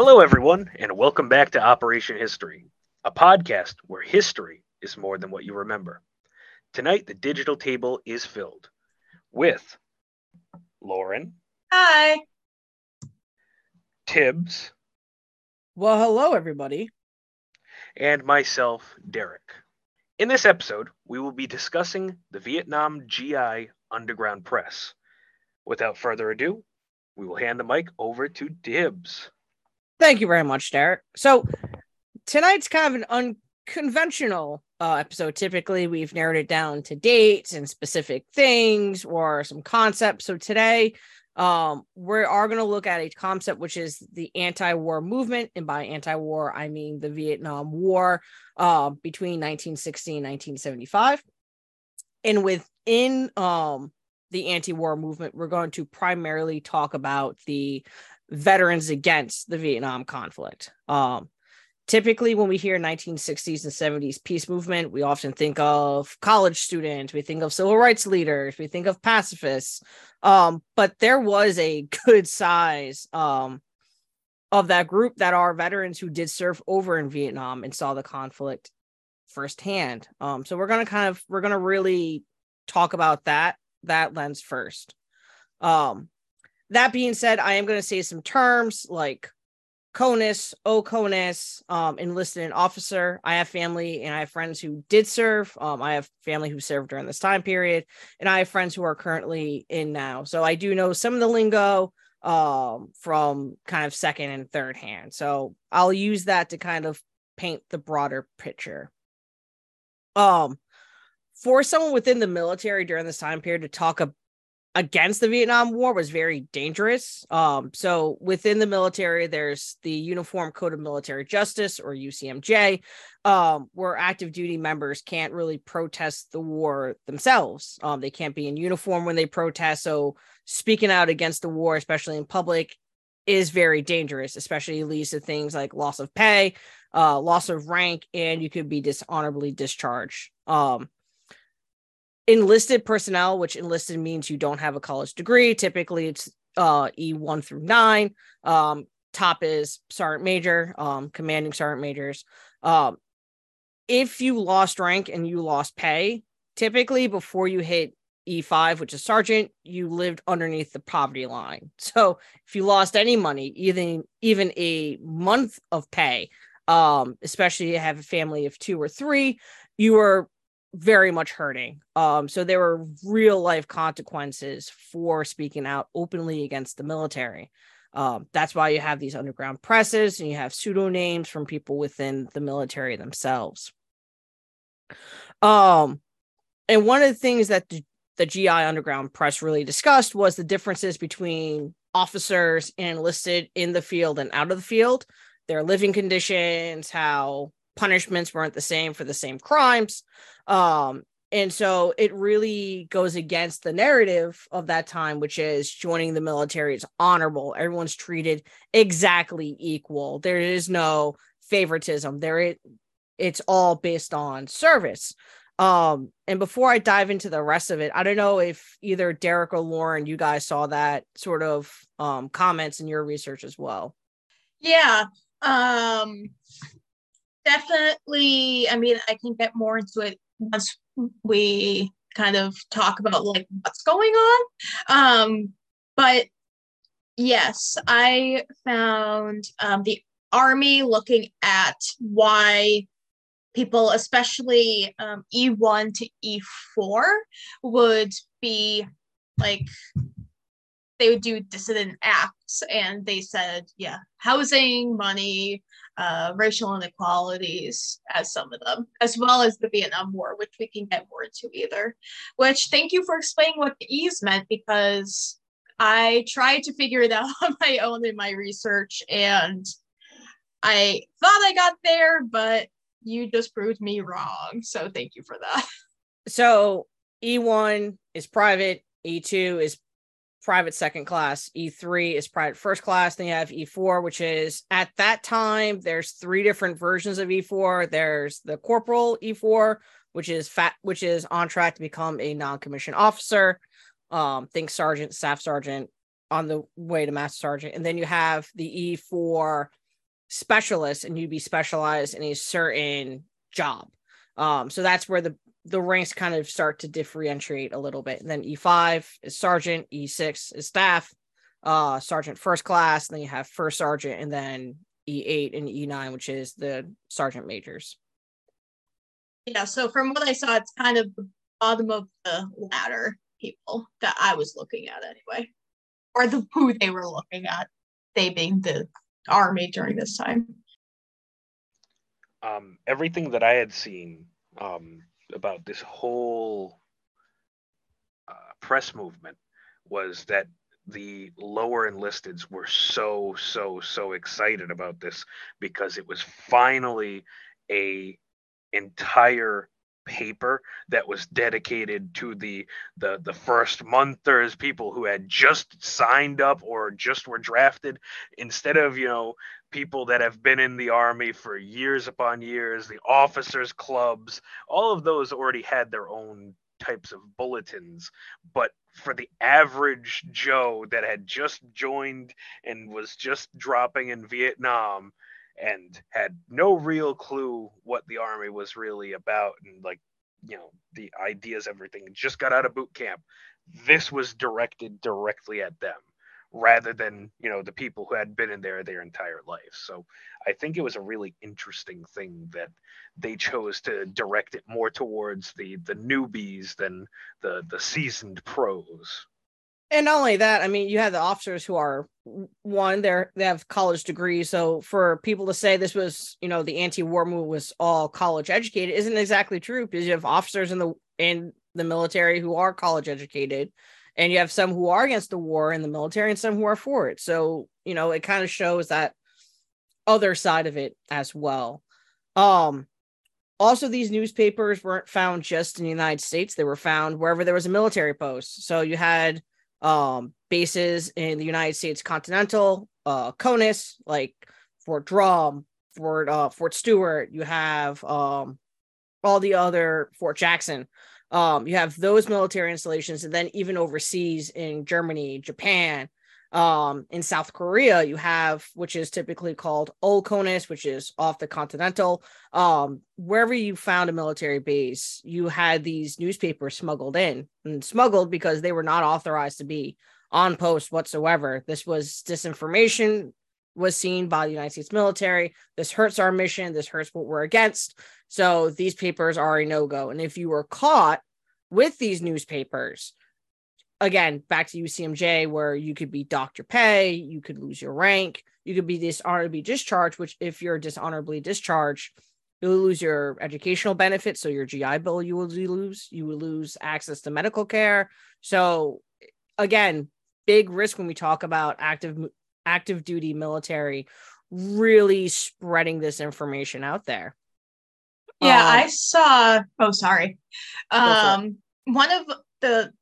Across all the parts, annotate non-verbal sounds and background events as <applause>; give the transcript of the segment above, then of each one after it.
Hello, everyone, and welcome back to Operation History, a podcast where history is more than what you remember. Tonight, the digital table is filled with Lauren, Hi. Tibbs, Well, hello, everybody. and myself, Derek. In this episode, we will be discussing the Vietnam GI Underground Press. Without further ado, we will hand the mic over to Tibbs. Thank you very much, Derek. So, tonight's kind of an unconventional uh, episode. Typically, we've narrowed it down to dates and specific things or some concepts. So, today, um, we are going to look at a concept which is the anti-war movement, and by anti-war, I mean the Vietnam War uh, between 1960 and 1975. And within um, the anti-war movement, we're going to primarily talk about the veterans against the Vietnam conflict. Um, typically, when we hear 1960s and 70s peace movement, we often think of college students, we think of civil rights leaders, we think of pacifists. Um, but there was a <laughs> good size um, of that group that are veterans who did serve over in Vietnam and saw the conflict firsthand. Um, so we're gonna kind of we're gonna really talk about that that lens first. Um, that being said, I am going to say some terms like CONUS, OCONUS, um, enlisted an officer. I have family and I have friends who did serve. Um, I have family who served during this time period, and I have friends who are currently in now. So I do know some of the lingo um, from kind of second and third hand. So I'll use that to kind of paint the broader picture. Um, for someone within the military during this time period to talk against the Vietnam War was very dangerous. Um, so within the military, there's the Uniform Code of Military Justice or UCMJ, um, where active duty members can't really protest the war themselves. Um, they can't be in uniform when they protest. So speaking out against the war, especially in public, is very dangerous, especially leads to things like loss of pay, uh, loss of rank, and you could be dishonorably discharged. Um, enlisted personnel, which enlisted means you don't have a college degree. Typically, it's uh, E1 through 9. Um, top is sergeant major, um, commanding sergeant majors. Um, if you lost rank and you lost pay, typically before you hit E5, which is sergeant, you lived underneath the poverty line. So if you lost any money, even even a month of pay, um, especially you have a family of two or three, you were very much hurting. Um, so there were real life consequences for speaking out openly against the military. Um, that's why you have these underground presses and you have pseudonyms from people within the military themselves. Um, and one of the things that the, the GI Underground Press really discussed was the differences between officers enlisted in the field and out of the field, their living conditions, how punishments weren't the same for the same crimes. Um, and so it really goes against the narrative of that time, which is joining the military is honorable. Everyone's treated exactly equal. There is no favoritism. There it it's all based on service. Um, and before I dive into the rest of it, I don't know if either Derek or Lauren, you guys saw that sort of um comments in your research as well. Yeah. Um definitely, I mean, I can get more into it once we kind of talk about like what's going on. Um, but yes, I found um, the army looking at why people, especially um, E1 to E4, would be like they would do dissident acts and they said yeah housing money uh, racial inequalities as some of them as well as the vietnam war which we can get more into either. Which thank you for explaining what the e's meant because i tried to figure it <laughs> out on my own in my research and i thought i got there but you just proved me wrong so thank you for that. So E1 is private, E2 is private second class. E3 is private first class. Then you have E4, which is at that time, there's three different versions of E4. There's the corporal E4, which is fat, which is on track to become a non-commissioned officer. Um, think sergeant, staff sergeant on the way to master sergeant. And then you have the E4 specialist and you'd be specialized in a certain job. Um, so that's where the the ranks kind of start to differentiate a little bit. And then E5 is sergeant, E6 is staff, uh, sergeant first class, and then you have first sergeant, and then E8 and E9, which is the sergeant majors. Yeah, so from what I saw, it's kind of the bottom of the ladder people that I was looking at anyway, or the who they were looking at, they being the army during this time. Um, everything that I had seen um, about this whole uh, press movement was that the lower enlisteds were so so so excited about this because it was finally a entire paper that was dedicated to the the the first monthers people who had just signed up or just were drafted. Instead of you know people that have been in the army for years upon years the officers clubs all of those already had their own types of bulletins. But for the average joe that had just joined and was just dropping in vietnam and had no real clue what the army was really about and like you know the ideas everything just got out of boot camp. This was directed directly at them rather than you know the people who had been in there their entire life. So i think it was a really interesting thing that they chose to direct it more towards the the newbies than the the seasoned pros and not only that, I mean, you have the officers who are one, they're they have college degrees. So for people to say this was, you know, the anti-war movement was all college educated isn't exactly true because you have officers in the in the military who are college educated, and you have some who are against the war in the military and some who are for it. So, you know, it kind of shows that other side of it as well. Um also these newspapers weren't found just in the United States, they were found wherever there was a military post. So you had um, bases in the United States continental, uh, CONUS, like Fort Drum, Fort uh, Fort Stewart. You have um, all the other Fort Jackson. Um, you have those military installations, and then even overseas in Germany, Japan, um, in South Korea, you have, which is typically called OCONUS, which is off the continental. Um, wherever you found a military base, you had these newspapers smuggled in and smuggled because they were not authorized to be on post whatsoever. This was disinformation was seen by the United States military. This hurts our mission. This hurts what we're against. So these papers are a no go. And if you were caught with these newspapers, again back to UCMJ where you could be doctor pay, you could lose your rank, you could be dishonorably discharged, which if you're dishonorably discharged, you'll lose your educational benefits. So your GI Bill you will lose, you will lose access to medical care. So again, big risk when we talk about active active duty military really spreading this information out there. Yeah, um, I saw oh sorry. Um one of the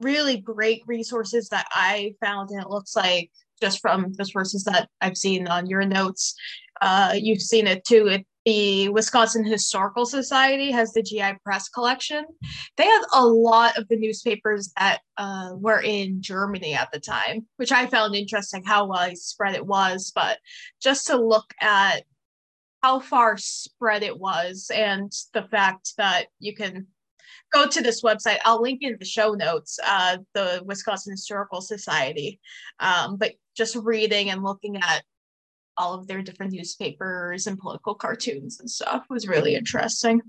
really great resources that I found, and it looks like just from the sources that I've seen on your notes, uh, you've seen it too. It, the Wisconsin Historical Society has the GI Press collection. They have a lot of the newspapers that uh, were in Germany at the time, which I found interesting how widespread it was. But just to look at how far spread it was and the fact that you can go to this website. I'll link in the show notes, uh, the Wisconsin Historical Society. Um, but just reading and looking at all of their different newspapers and political cartoons and stuff was really interesting.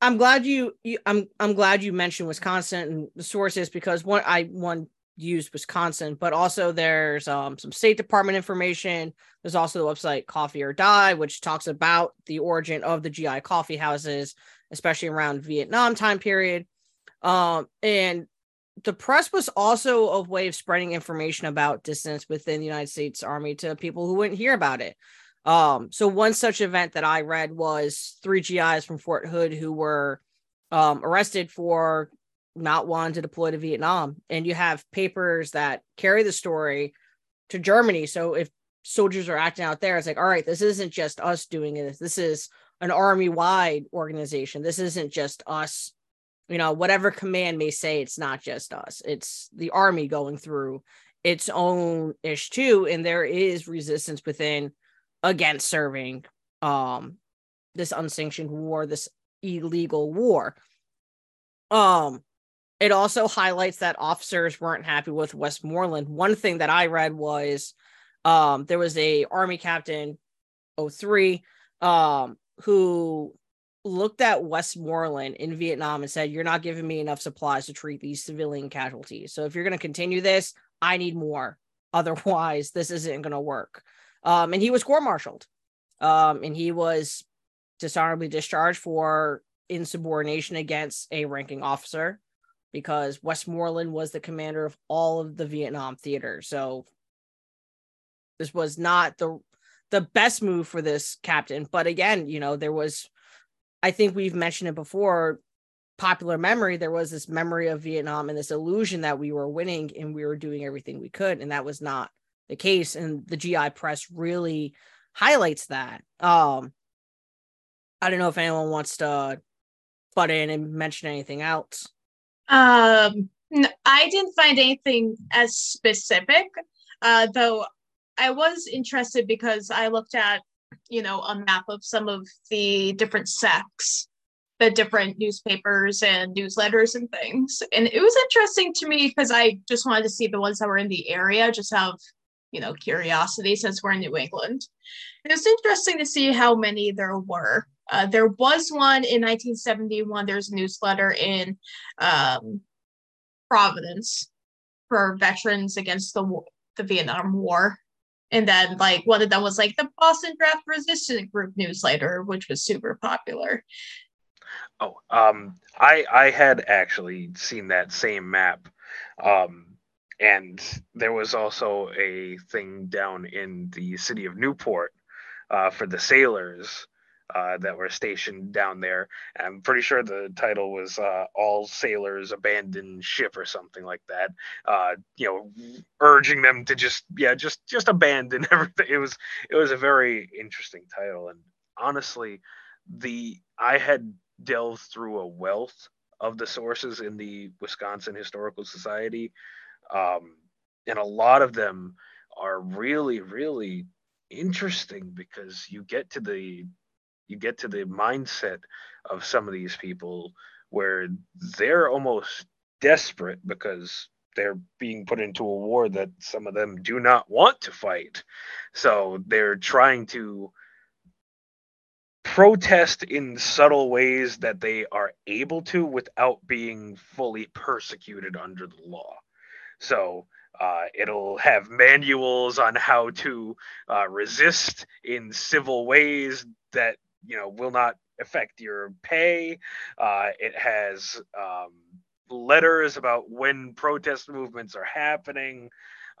I'm glad you, you I'm I'm glad you mentioned Wisconsin and the sources because one I one used Wisconsin, but also there's um, some State Department information. There's also the website Coffee or Die, which talks about the origin of the GI coffee houses especially around Vietnam time period. Um, and the press was also a way of spreading information about dissidents within the United States Army to people who wouldn't hear about it. Um, so one such event that I read was three GIs from Fort Hood who were um, arrested for not wanting to deploy to Vietnam. And you have papers that carry the story to Germany. So if soldiers are acting out there, it's like, all right, this isn't just us doing this. This is an army wide organization. This isn't just us, you know, whatever command may say, it's not just us, it's the army going through its own ish too. And there is resistance within against serving um this unsanctioned war, this illegal war. Um it also highlights that officers weren't happy with Westmoreland. One thing that I read was um there was a army captain 03 um who looked at Westmoreland in Vietnam and said, You're not giving me enough supplies to treat these civilian casualties. So if you're going to continue this, I need more. Otherwise, this isn't going to work. Um, and he was court martialed. Um, and he was dishonorably discharged for insubordination against a ranking officer because Westmoreland was the commander of all of the Vietnam theater. So this was not the the best move for this captain. But again, you know, there was I think we've mentioned it before, popular memory, there was this memory of Vietnam and this illusion that we were winning and we were doing everything we could. And that was not the case. And the GI press really highlights that. Um, I don't know if anyone wants to butt in and mention anything else. Um, I didn't find anything as specific, uh, though I was interested because I looked at you know, a map of some of the different sects, the different newspapers and newsletters and things. And it was interesting to me because I just wanted to see the ones that were in the area, just have, you know, curiosity since we're in New England. It was interesting to see how many there were. Uh, there was one in 1971. There's a newsletter in um, Providence for veterans against the the Vietnam War. And then like one of them was like the Boston Draft Resistance Group newsletter, which was super popular. Oh, um, I I had actually seen that same map, um, and there was also a thing down in the city of Newport uh, for the sailors uh, that were stationed down there. I'm pretty sure the title was uh, "All Sailors Abandon Ship" or something like that. Uh, you know, urging them to just yeah, just just abandon <laughs> everything. It was it was a very interesting title, and honestly, the I had delved through a wealth of the sources in the Wisconsin Historical Society, um, and a lot of them are really really interesting because you get to the you get to the mindset of some of these people where they're almost desperate because they're being put into a war that some of them do not want to fight. So they're trying to protest in subtle ways that they are able to without being fully persecuted under the law. So uh, it'll have manuals on how to uh, resist in civil ways that you know will not affect your pay. Uh, it has um, letters about when protest movements are happening.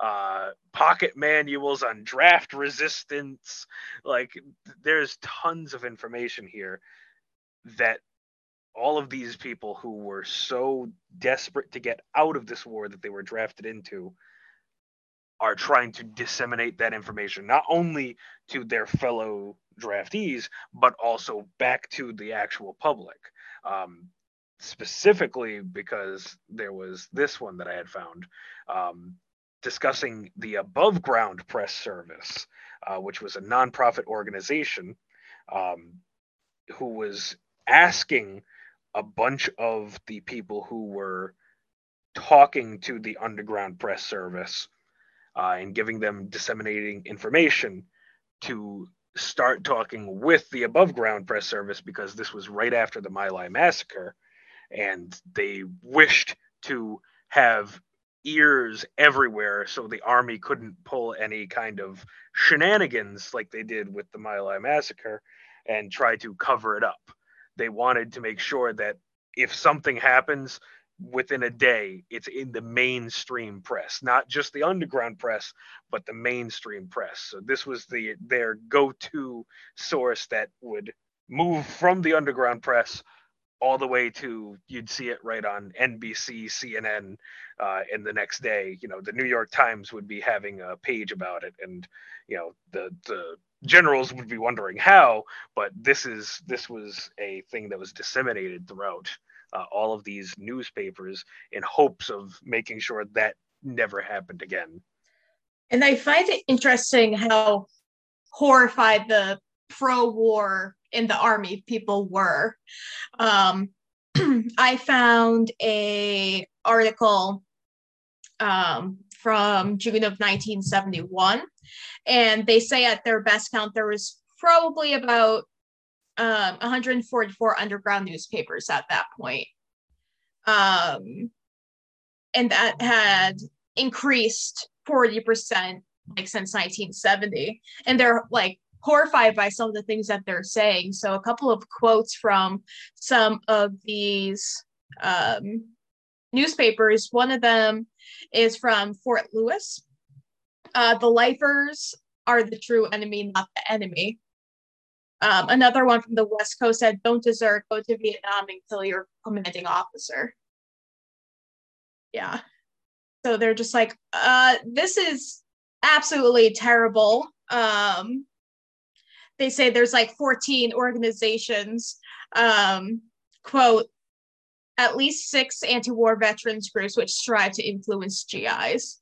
Uh, pocket manuals on draft resistance. Like, there's tons of information here that all of these people who were so desperate to get out of this war that they were drafted into are trying to disseminate that information not only to their fellow draftees, but also back to the actual public. Um, specifically because there was this one that I had found um, discussing the Above Ground Press Service, uh, which was a nonprofit organization um, who was asking a bunch of the people who were talking to the Underground Press Service uh, and giving them disseminating information to start talking with the above ground press service because this was right after the My Lai massacre and they wished to have ears everywhere so the army couldn't pull any kind of shenanigans like they did with the My Lai massacre and try to cover it up. They wanted to make sure that if something happens, within a day it's in the mainstream press not just the underground press but the mainstream press. So this was the their go-to source that would move from the underground press all the way to you'd see it right on NBC, CNN, uh, and the next day, you know, the New York Times would be having a page about it, and you know, the the generals would be wondering how, but this is this was a thing that was disseminated throughout uh, all of these newspapers in hopes of making sure that never happened again. And I find it interesting how horrified the pro-war in the army people were. Um, <clears throat> I found a article um, from June of 1971, and they say at their best count there was probably about um, 144 underground newspapers at that point. Um, and that had increased 40% like since 1970 and they're like horrified by some of the things that they're saying. So a couple of quotes from some of these um, newspapers. One of them is from fort lewis. Uh, the lifers are the true enemy not the enemy um, another one from the west coast said don't desert. Go to vietnam until you're commanding officer. Yeah. So they're just like uh this is absolutely terrible. Um they say there's like 14 organizations um quote at least six anti-war veterans groups which strive to influence gis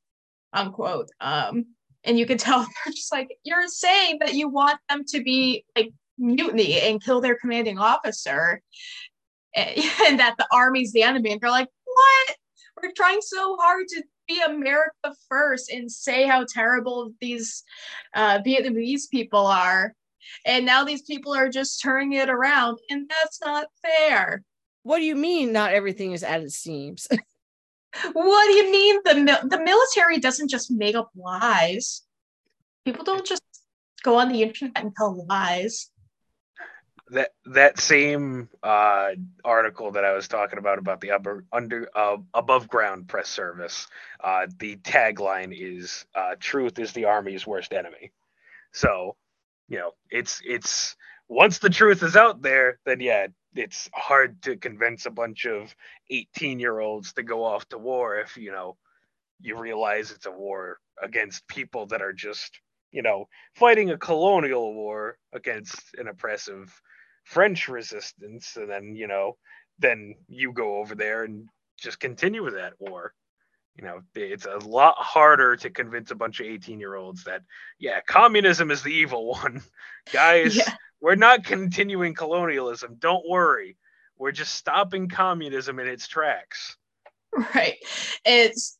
unquote. Um and you can tell <laughs> they're just like you're saying that you want them to be like mutiny and kill their commanding officer <laughs> and that the army's the enemy and they're like what we're trying so hard to be America first and say how terrible these uh, Vietnamese people are. And now these people are just turning it around, and that's not fair. What do you mean not everything is as it seems? <laughs> what do you mean the the military doesn't just make up lies? People don't just go on the internet and tell lies that that same uh, article that I was talking about about the upper under uh, above ground press service, uh, the tagline is uh, "Truth is the Army's worst enemy." So, you know, it's it's once the truth is out there, then yeah, it's hard to convince a bunch of 18 year olds to go off to war if you know you realize it's a war against people that are just you know fighting a colonial war against an oppressive French resistance, and then you know, then you go over there and just continue with that war. You know, it's a lot harder to convince a bunch of 18 year olds that, yeah, communism is the evil one. <laughs> Guys, yeah. we're not continuing colonialism. Don't worry. We're just stopping communism in its tracks. Right. It's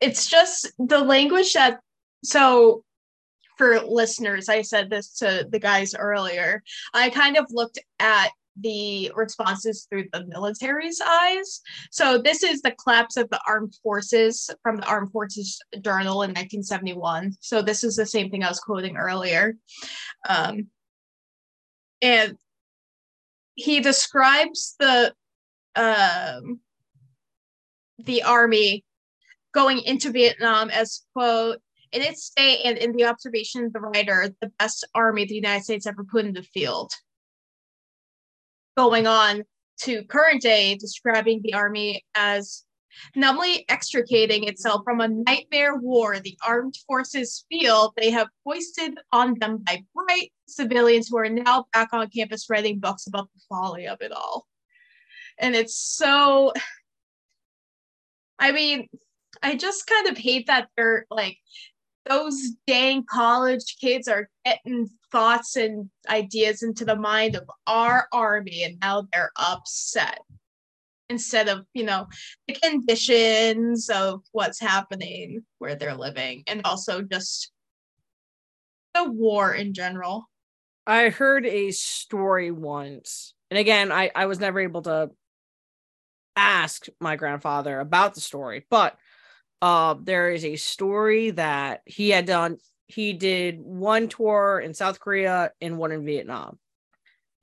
it's just the language that so for listeners, I said this to the guys earlier. I kind of looked at the responses through the military's eyes. So this is the collapse of the armed forces from the Armed Forces Journal in 1971. So this is the same thing I was quoting earlier. Um, and he describes the um, the army going into Vietnam as quote in its state and in the observation of the writer, the best army the United States ever put in the field. Going on to current day, describing the army as numbly extricating itself from a nightmare war the armed forces feel they have foisted on them by bright civilians who are now back on campus writing books about the folly of it all. And it's so, I mean, I just kind of hate that they're like those dang college kids are getting thoughts and ideas into the mind of our army and now they're upset. Instead of you know the conditions of what's happening where they're living and also just the war in general. I heard a story once and again i i was never able to ask my grandfather about the story but uh, there is a story that he had done. He did one tour in South Korea and one in Vietnam.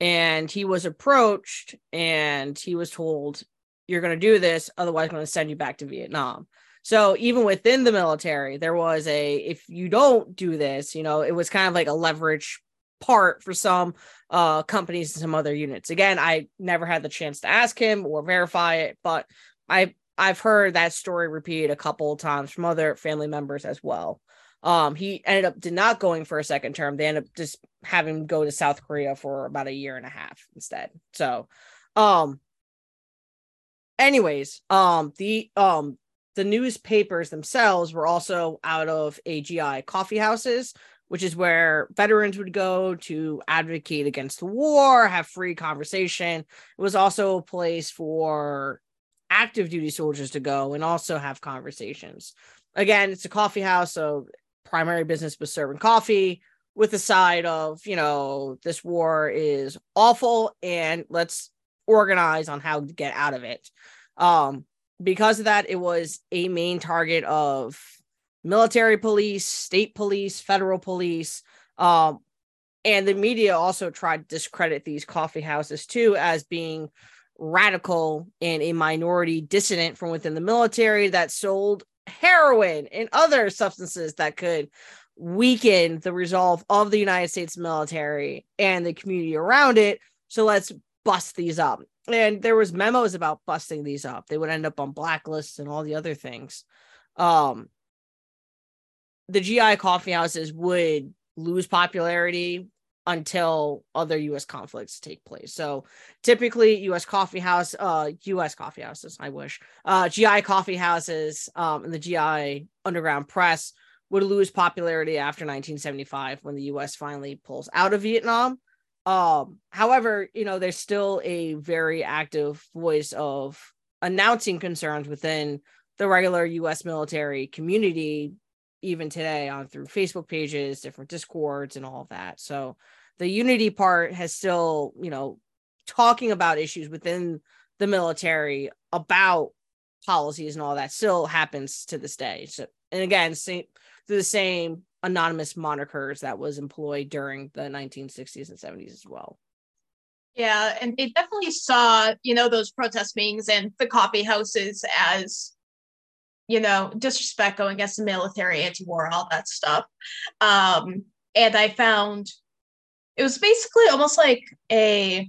And he was approached and he was told, You're going to do this, otherwise, I'm going to send you back to Vietnam. So even within the military, there was a if you don't do this, you know, it was kind of like a leverage part for some uh companies and some other units. Again, I never had the chance to ask him or verify it, but I I've heard that story repeated a couple of times from other family members as well. Um, he ended up did not going for a second term. They ended up just having him go to South Korea for about a year and a half instead. So, um, anyways, um, the um the newspapers themselves were also out of AGI coffee houses, which is where veterans would go to advocate against the war, have free conversation. It was also a place for active duty soldiers to go and also have conversations. Again, it's a coffee house, so primary business was serving coffee with the side of, you know, this war is awful and let's organize on how to get out of it. Um, because of that, it was a main target of military police, state police, federal police. Um, and the media also tried to discredit these coffee houses too as being radical and a minority dissident from within the military that sold heroin and other substances that could weaken the resolve of the United States military and the community around it. So let's bust these up. And there was memos about busting these up. They would end up on blacklists and all the other things. Um the GI coffee houses would lose popularity until other US conflicts take place. So typically US coffee house uh US coffee houses, I wish. Uh GI coffee houses um and the GI underground press would lose popularity after 1975 when the US finally pulls out of Vietnam. Um however, you know, there's still a very active voice of announcing concerns within the regular US military community even today on through Facebook pages, different discords and all of that. So the unity part has still, you know, talking about issues within the military about policies and all that still happens to this day. So, and again, same through the same anonymous monikers that was employed during the 1960s and 70s as well. Yeah, and they definitely saw, you know, those protest meetings and the coffee houses as, you know, disrespect going against the military, anti-war, all that stuff. Um, and I found it was basically almost like a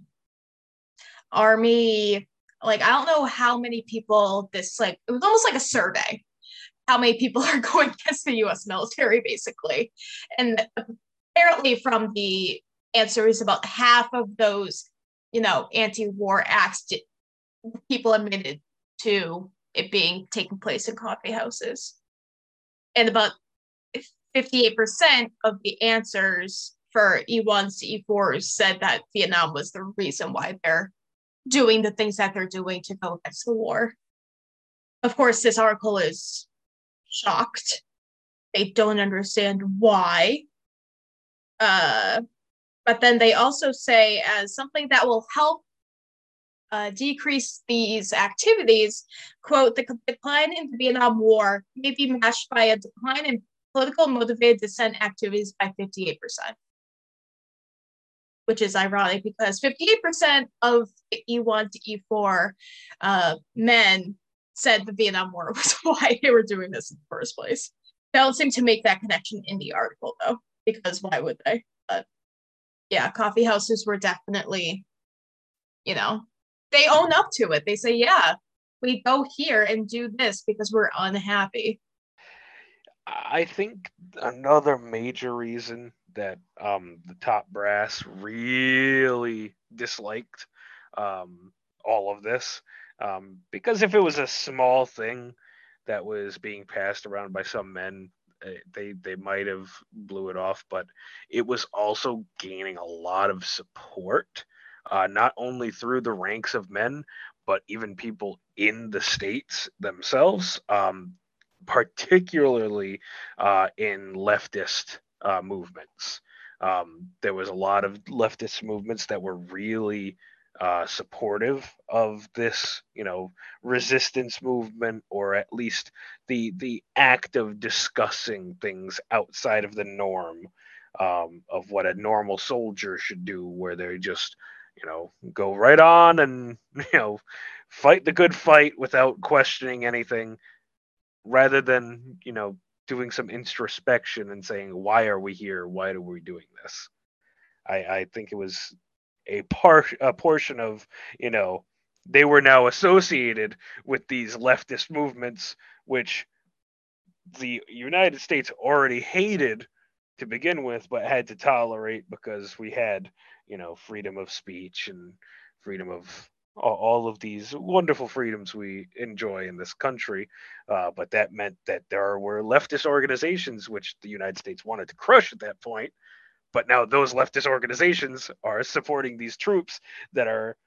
army like i don't know how many people this like it was almost like a survey. How many people <laughs> are going against the us military basically. And apparently from the answers about half of those you know anti-war acts people admitted to it being taking place in coffee houses. And about 58% of the answers for E1s to E4s said that Vietnam was the reason why they're doing the things that they're doing to go against the war. Of course, this article is shocked. They don't understand why. Uh, but then they also say, as something that will help uh, decrease these activities, quote, the decline in the Vietnam War may be matched by a decline in political motivated dissent activities by 58% which is ironic because 58% of E1 to E4 uh, men said the Vietnam War <laughs> was why they were doing this in the first place. They don't seem to make that connection in the article though, because why would they? But yeah, coffee houses were definitely, you know, they own up to it. They say, yeah, we go here and do this because we're unhappy. I think another major reason that um, the top brass really disliked um, all of this um, because if it was a small thing that was being passed around by some men eh, they they might have blew it off but it was also gaining a lot of support uh, not only through the ranks of men but even people in the states themselves um, particularly uh, in leftist uh, movements. Um, there was a lot of leftist movements that were really uh, supportive of this, you know, resistance movement, or at least the the act of discussing things outside of the norm um, of what a normal soldier should do, where they just, you know, go right on and <laughs> you know, fight the good fight without questioning anything, rather than you know doing some introspection and saying, why are we here? Why are we doing this? I, I think it was a part a portion of, you know, they were now associated with these leftist movements, which the United States already hated to begin with, but had to tolerate because we had, you know, freedom of speech and freedom of all of these wonderful freedoms we enjoy in this country. Uh, but that meant that there were leftist organizations which the United States wanted to crush at that point. But now those leftist organizations are supporting these troops that are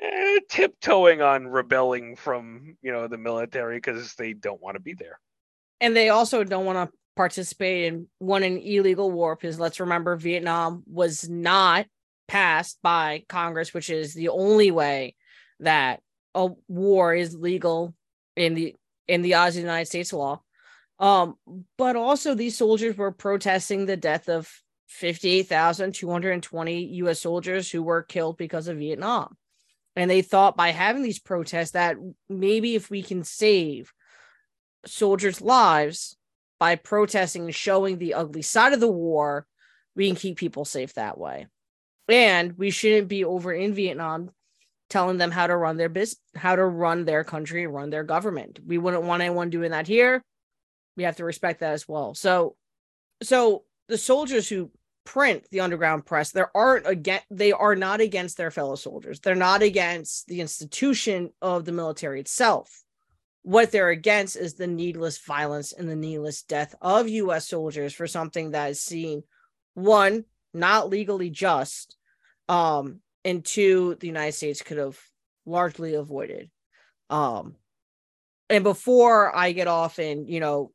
eh, tiptoeing on rebelling from you know the military because they don't want to be there. And they also don't want to participate in one an illegal war because let's remember Vietnam was not passed by Congress, which is the only way that a war is legal in the in the eyes of the United States law. Um, but also these soldiers were protesting the death of 58,220 US soldiers who were killed because of Vietnam. And they thought by having these protests that maybe if we can save soldiers' lives by protesting and showing the ugly side of the war, we can keep people safe that way. And we shouldn't be over in Vietnam telling them how to run their business, how to run their country, run their government. We wouldn't want anyone doing that here. We have to respect that as well. So, so the soldiers who print the underground press, there aren't again, they are not against their fellow soldiers. They're not against the institution of the military itself. What they're against is the needless violence and the needless death of U.S. soldiers for something that is seen one not legally just, um, and two, the United States could have largely avoided. Um, and before I get off and you know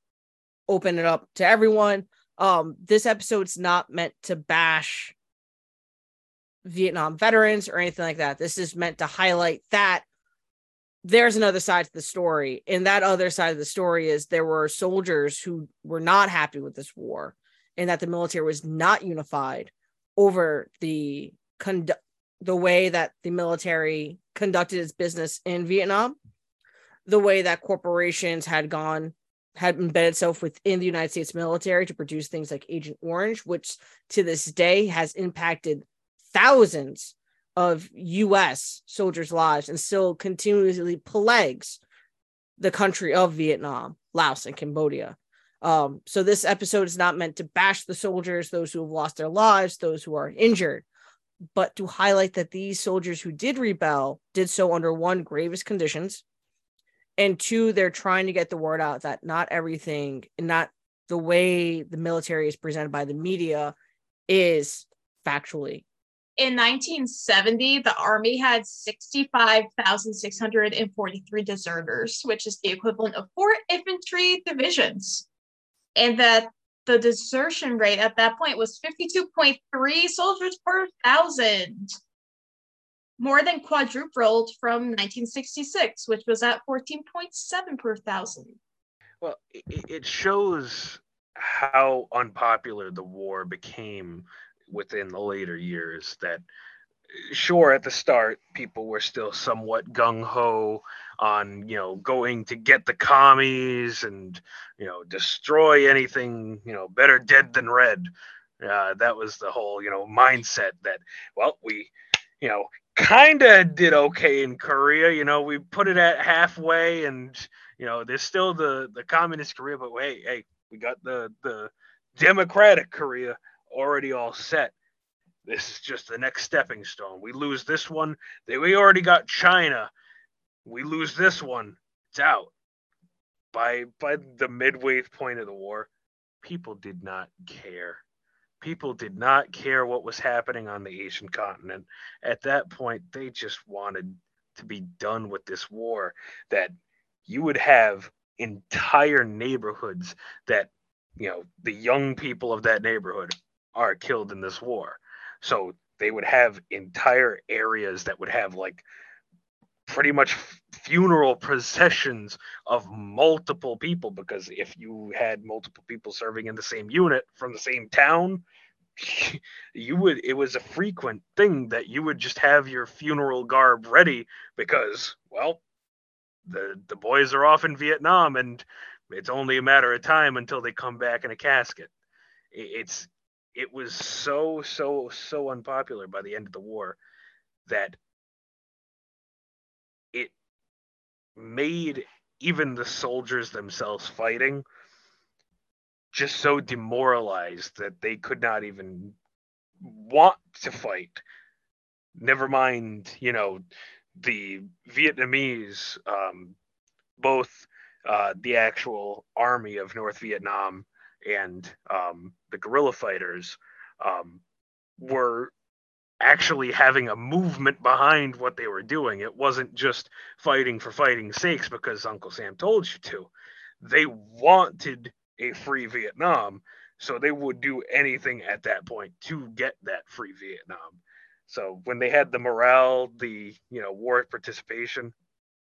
open it up to everyone, um, this episode's not meant to bash Vietnam veterans or anything like that. This is meant to highlight that there's another side to the story, and that other side of the story is there were soldiers who were not happy with this war, and that the military was not unified over the conduct the way that the military conducted its business in Vietnam, the way that corporations had gone had embedded itself within the United States military to produce things like Agent Orange, which to this day has impacted thousands of US soldiers' lives and still continuously plagues the country of Vietnam, Laos, and Cambodia. Um, so this episode is not meant to bash the soldiers, those who have lost their lives, those who are injured but to highlight that these soldiers who did rebel did so under one gravest conditions and two they're trying to get the word out that not everything not the way the military is presented by the media is factually. In 1970 the army had 65,643 deserters which is the equivalent of four infantry divisions and that the desertion rate at that point was 52.3 soldiers per thousand, more than quadrupled from 1966, which was at 14.7 per thousand. Well, it shows how unpopular the war became within the later years that sure at the start people were still somewhat gung ho on you know going to get the commies and you know destroy anything you know better dead than red. Uh, that was the whole you know mindset that well we you know kind of did okay in korea. You know we put it at halfway and you know there's still the the communist korea but hey hey we got the the democratic korea already all set this is just the next stepping stone we lose this one they, we already got china we lose this one, it's out. By by the midway point of the war, people did not care. People did not care what was happening on the Asian continent. At that point, they just wanted to be done with this war. That you would have entire neighborhoods that, you know, the young people of that neighborhood are killed in this war. So they would have entire areas that would have like pretty much funeral processions of multiple people because if you had multiple people serving in the same unit from the same town <laughs> you would it was a frequent thing that you would just have your funeral garb ready because well the the boys are off in Vietnam and it's only a matter of time until they come back in a casket. It's it was so so so unpopular by the end of the war that it made even the soldiers themselves fighting just so demoralized that they could not even want to fight. Never mind, you know, the Vietnamese, um, both uh, the actual army of North Vietnam and um, the guerrilla fighters um, were actually having a movement behind what they were doing. It wasn't just fighting for fighting's sakes because Uncle Sam told you to. They wanted a free Vietnam, so they would do anything at that point to get that free Vietnam. So when they had the morale, the you know war participation,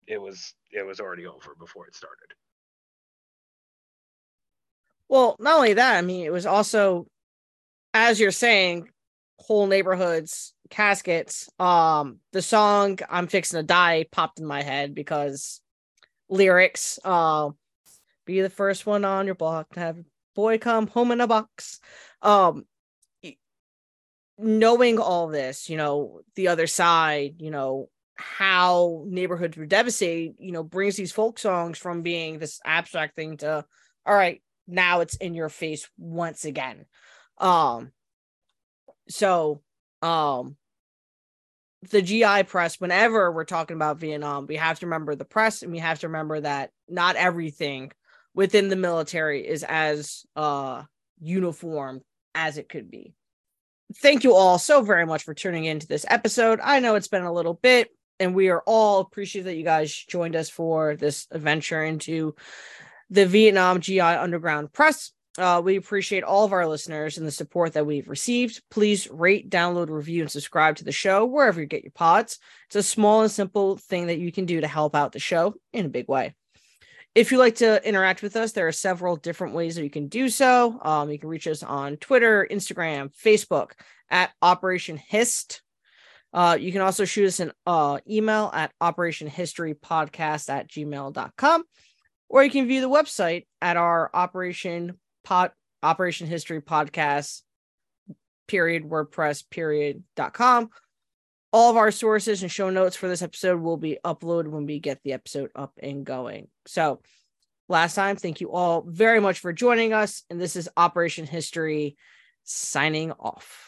it was it was already over before it started. Well, not only that, I mean, it was also, as you're saying, whole neighborhoods, caskets. Um, the song "I'm Fixing to Die" popped in my head because lyrics. Uh, be the first one on your block to have boy come home in a box. Um, knowing all this, you know, the other side, you know, how neighborhoods were devastated, you know, brings these folk songs from being this abstract thing to, all right, now it's in your face once again. Um, so, um, the GI press, whenever we're talking about Vietnam, we have to remember the press and we have to remember that not everything within the military is as uh uniform as it could be. Thank you all so very much for tuning into this episode. I know it's been a little bit, and we are all appreciative that you guys joined us for this adventure into the Vietnam GI Underground Press. Uh, we appreciate all of our listeners and the support that we've received. Please rate, download, review, and subscribe to the show wherever you get your pods. It's a small and simple thing that you can do to help out the show in a big way. If you like to interact with us, there are several different ways that you can do so. Um, you can reach us on Twitter, Instagram, Facebook at Operation Hist. Uh, you can also shoot us an uh, email at operationhistorypodcast at gmail.com, or you can view the website at our Operation Pod Operation History Podcast period WordPress period dot com. All of our sources and show notes for this episode will be uploaded when we get the episode up and going. So, last time, thank you all very much for joining us. And this is Operation History signing off.